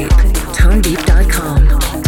Deep, tonedeep.com.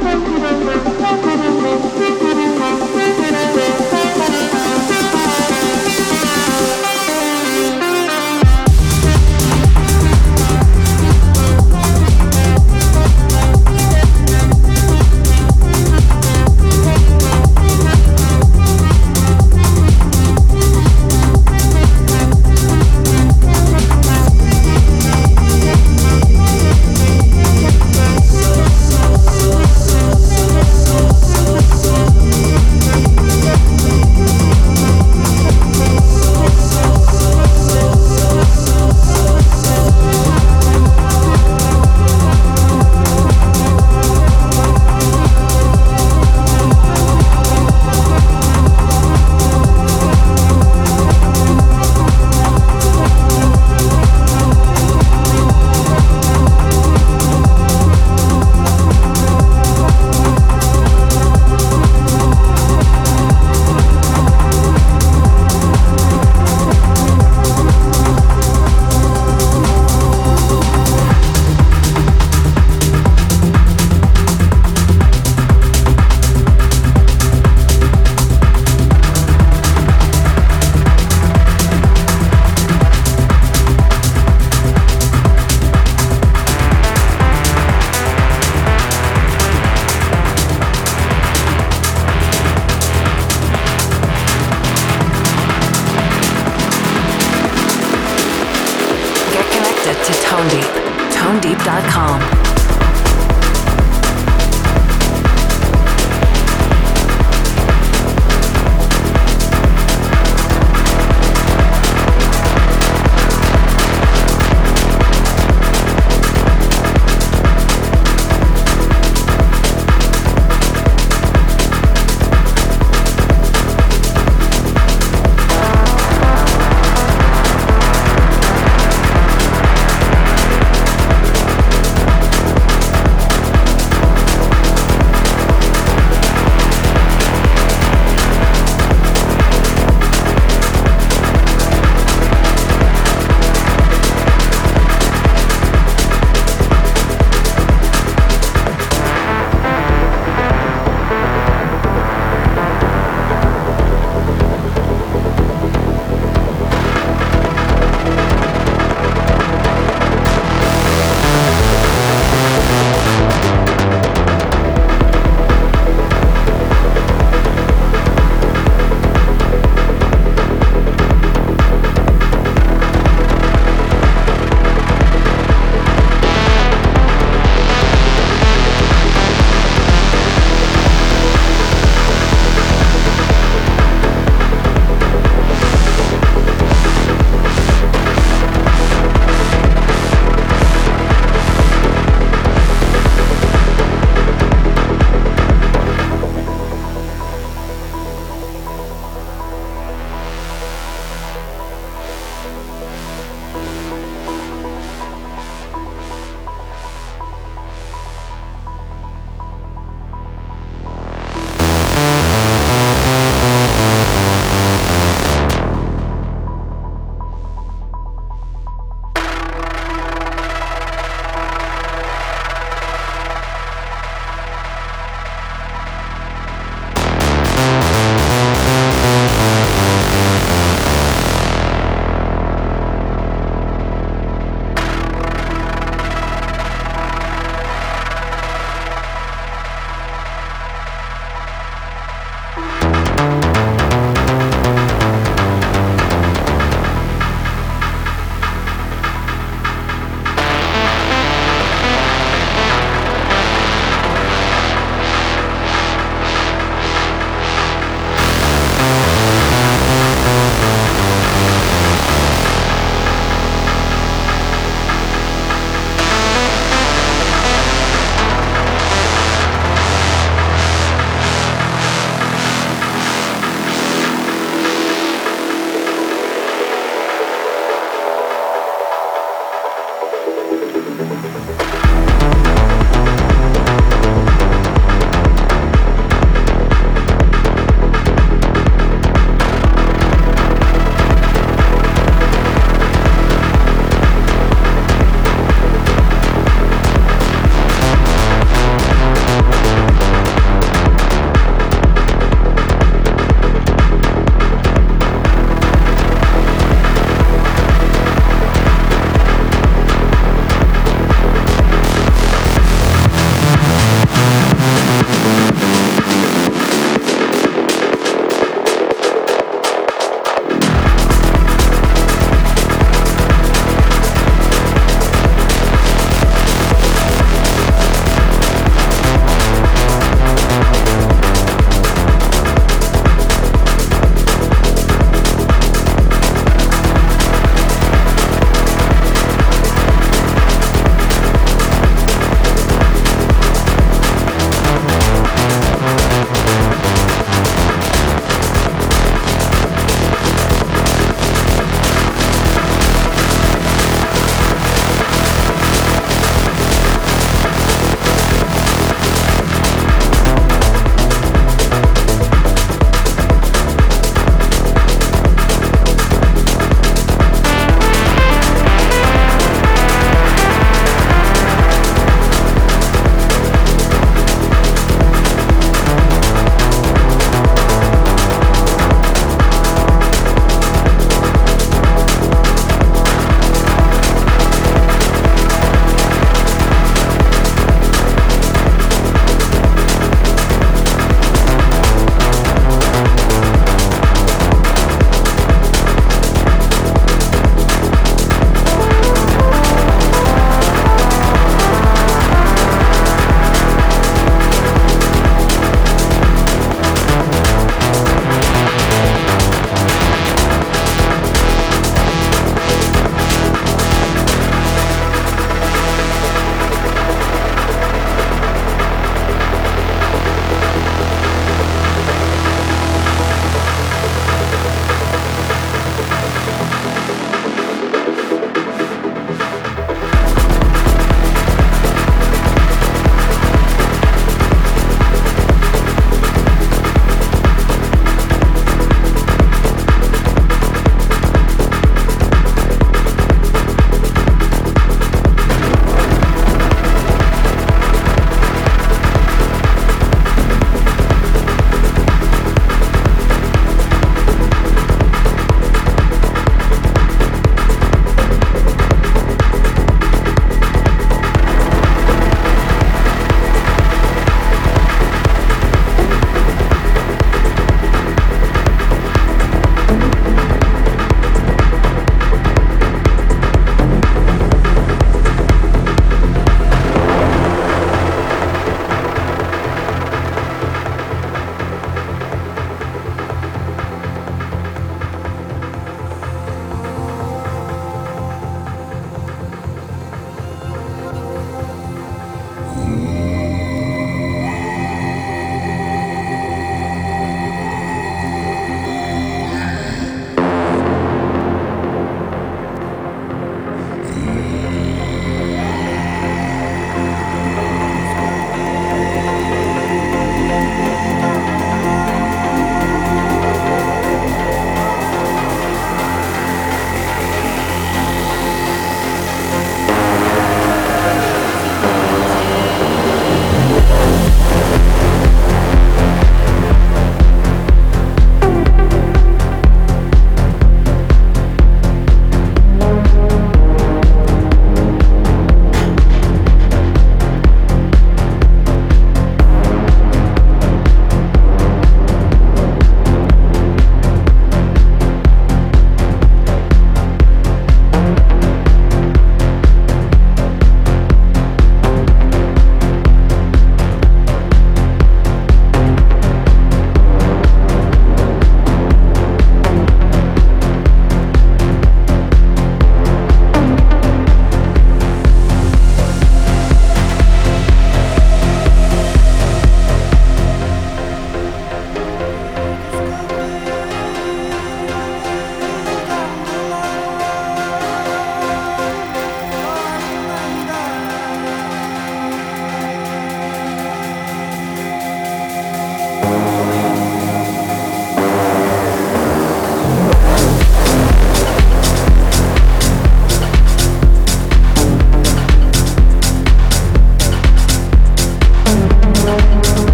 Thank you.